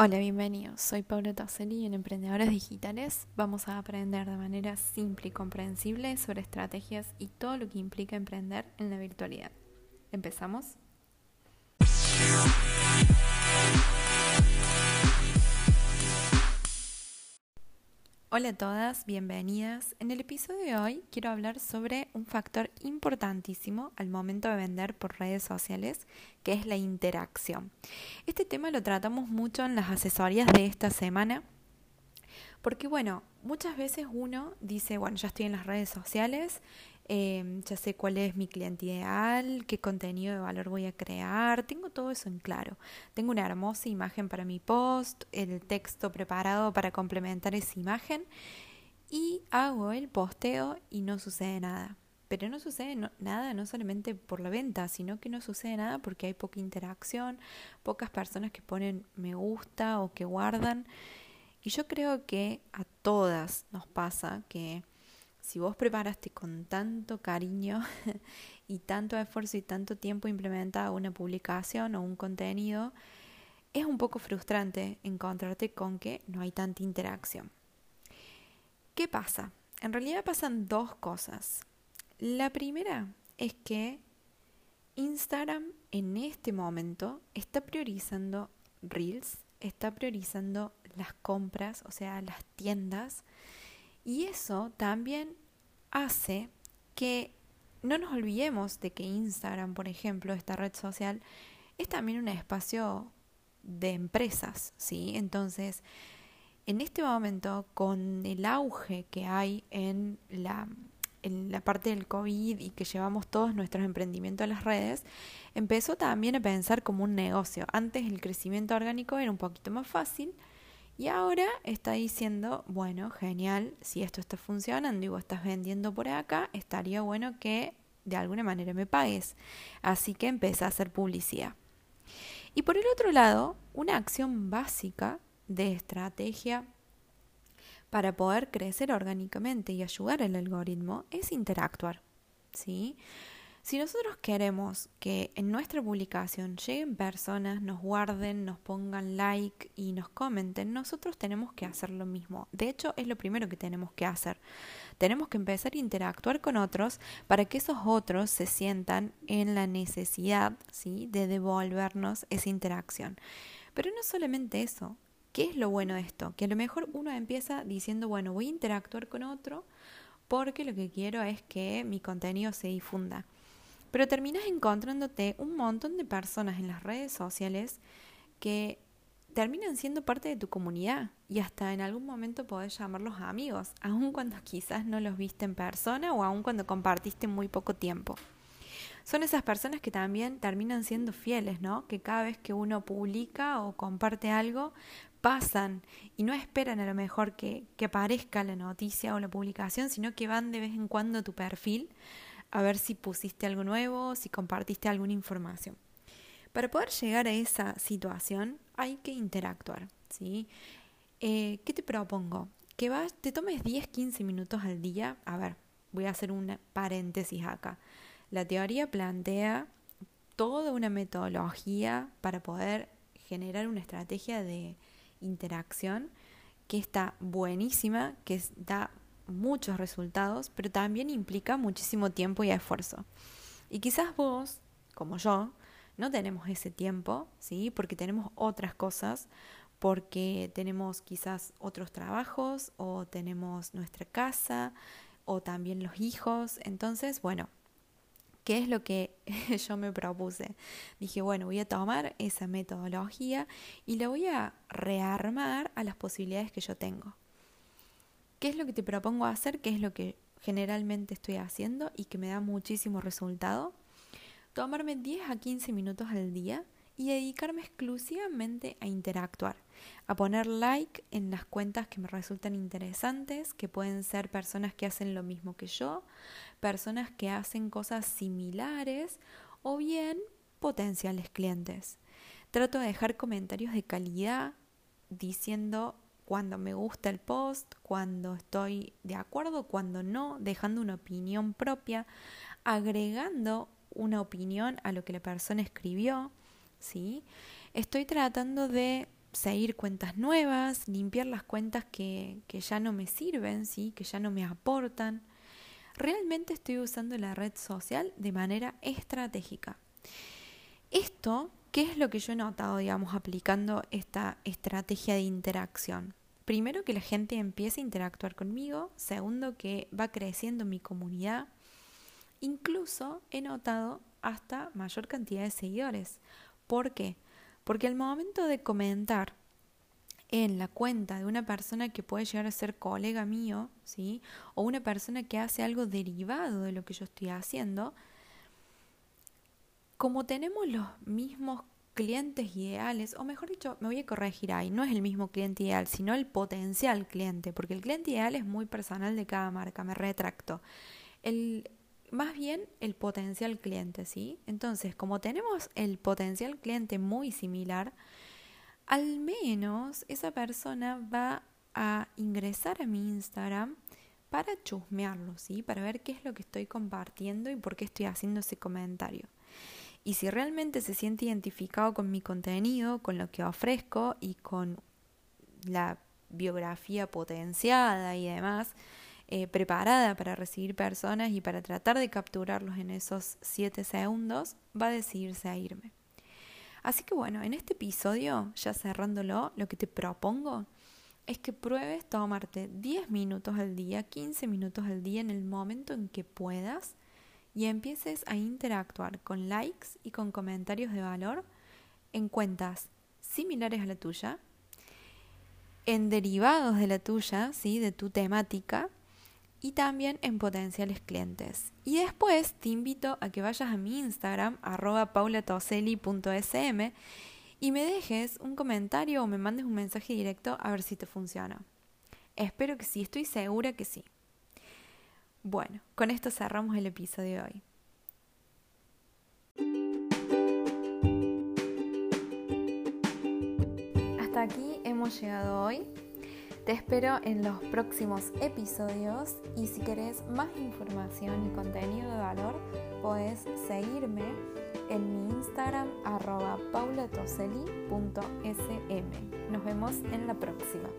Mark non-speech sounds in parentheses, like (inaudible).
Hola, bienvenidos. Soy Paula Tosselli y en Emprendedores Digitales vamos a aprender de manera simple y comprensible sobre estrategias y todo lo que implica emprender en la virtualidad. ¿Empezamos? Hola a todas, bienvenidas. En el episodio de hoy quiero hablar sobre un factor importantísimo al momento de vender por redes sociales, que es la interacción. Este tema lo tratamos mucho en las asesorías de esta semana, porque bueno, muchas veces uno dice, bueno, ya estoy en las redes sociales, Em, ya sé cuál es mi cliente ideal, qué contenido de valor voy a crear, tengo todo eso en claro. Tengo una hermosa imagen para mi post, el texto preparado para complementar esa imagen y hago el posteo y no sucede nada. Pero no sucede nada no solamente por la venta, sino que no sucede nada porque hay poca interacción, pocas personas que ponen me gusta o que guardan. Y yo creo que a todas nos pasa que si vos preparaste con tanto cariño (laughs) y tanto esfuerzo y tanto tiempo implementada una publicación o un contenido, es un poco frustrante encontrarte con que no hay tanta interacción. ¿Qué pasa? En realidad pasan dos cosas. La primera es que Instagram en este momento está priorizando Reels, está priorizando las compras, o sea, las tiendas, y eso también hace que no nos olvidemos de que Instagram, por ejemplo, esta red social, es también un espacio de empresas, ¿sí? Entonces, en este momento, con el auge que hay en la, en la parte del COVID y que llevamos todos nuestros emprendimientos a las redes, empezó también a pensar como un negocio. Antes el crecimiento orgánico era un poquito más fácil, y ahora está diciendo, bueno, genial, si esto está funcionando y vos estás vendiendo por acá, estaría bueno que de alguna manera me pagues. Así que empieza a hacer publicidad. Y por el otro lado, una acción básica de estrategia para poder crecer orgánicamente y ayudar al algoritmo es interactuar. ¿sí? Si nosotros queremos que en nuestra publicación lleguen personas, nos guarden, nos pongan like y nos comenten, nosotros tenemos que hacer lo mismo. De hecho, es lo primero que tenemos que hacer. Tenemos que empezar a interactuar con otros para que esos otros se sientan en la necesidad ¿sí? de devolvernos esa interacción. Pero no solamente eso. ¿Qué es lo bueno de esto? Que a lo mejor uno empieza diciendo, bueno, voy a interactuar con otro porque lo que quiero es que mi contenido se difunda. Pero terminas encontrándote un montón de personas en las redes sociales que terminan siendo parte de tu comunidad y hasta en algún momento podés llamarlos amigos, (laughs) aun cuando quizás no los viste en persona o aun cuando compartiste muy poco tiempo. Son esas personas que también terminan siendo fieles, ¿no? Que cada vez que uno publica o comparte algo, pasan y no esperan a lo mejor que, que aparezca la noticia o la publicación, sino que van de vez en cuando a tu perfil a ver si pusiste algo nuevo, si compartiste alguna información. Para poder llegar a esa situación hay que interactuar, ¿sí? Eh, ¿Qué te propongo? Que vas, te tomes 10-15 minutos al día. A ver, voy a hacer un paréntesis acá. La teoría plantea toda una metodología para poder generar una estrategia de interacción que está buenísima, que da muchos resultados, pero también implica muchísimo tiempo y esfuerzo. Y quizás vos, como yo, no tenemos ese tiempo, ¿sí? Porque tenemos otras cosas, porque tenemos quizás otros trabajos o tenemos nuestra casa o también los hijos. Entonces, bueno, ¿qué es lo que (laughs) yo me propuse? Dije, bueno, voy a tomar esa metodología y la voy a rearmar a las posibilidades que yo tengo. ¿Qué es lo que te propongo hacer? ¿Qué es lo que generalmente estoy haciendo y que me da muchísimo resultado? Tomarme 10 a 15 minutos al día y dedicarme exclusivamente a interactuar, a poner like en las cuentas que me resultan interesantes, que pueden ser personas que hacen lo mismo que yo, personas que hacen cosas similares o bien potenciales clientes. Trato de dejar comentarios de calidad diciendo cuando me gusta el post, cuando estoy de acuerdo, cuando no, dejando una opinión propia, agregando una opinión a lo que la persona escribió, ¿sí? Estoy tratando de seguir cuentas nuevas, limpiar las cuentas que, que ya no me sirven, ¿sí? que ya no me aportan. Realmente estoy usando la red social de manera estratégica. Esto, ¿qué es lo que yo he notado, digamos, aplicando esta estrategia de interacción? Primero, que la gente empiece a interactuar conmigo. Segundo, que va creciendo mi comunidad. Incluso he notado hasta mayor cantidad de seguidores. ¿Por qué? Porque al momento de comentar en la cuenta de una persona que puede llegar a ser colega mío, ¿sí? O una persona que hace algo derivado de lo que yo estoy haciendo, como tenemos los mismos clientes ideales, o mejor dicho, me voy a corregir ahí, no es el mismo cliente ideal, sino el potencial cliente, porque el cliente ideal es muy personal de cada marca, me retracto. El, más bien el potencial cliente, ¿sí? Entonces, como tenemos el potencial cliente muy similar, al menos esa persona va a ingresar a mi Instagram para chusmearlo, ¿sí? Para ver qué es lo que estoy compartiendo y por qué estoy haciendo ese comentario. Y si realmente se siente identificado con mi contenido, con lo que ofrezco y con la biografía potenciada y demás, eh, preparada para recibir personas y para tratar de capturarlos en esos 7 segundos, va a decidirse a irme. Así que bueno, en este episodio, ya cerrándolo, lo que te propongo es que pruebes tomarte 10 minutos al día, 15 minutos al día en el momento en que puedas y empieces a interactuar con likes y con comentarios de valor en cuentas similares a la tuya, en derivados de la tuya, ¿sí? de tu temática, y también en potenciales clientes. Y después te invito a que vayas a mi Instagram, arroba paulatoseli.sm, y me dejes un comentario o me mandes un mensaje directo a ver si te funciona. Espero que sí, estoy segura que sí. Bueno, con esto cerramos el episodio de hoy. Hasta aquí hemos llegado hoy. Te espero en los próximos episodios y si querés más información y contenido de valor, puedes seguirme en mi Instagram arroba paulatoseli.sm. Nos vemos en la próxima.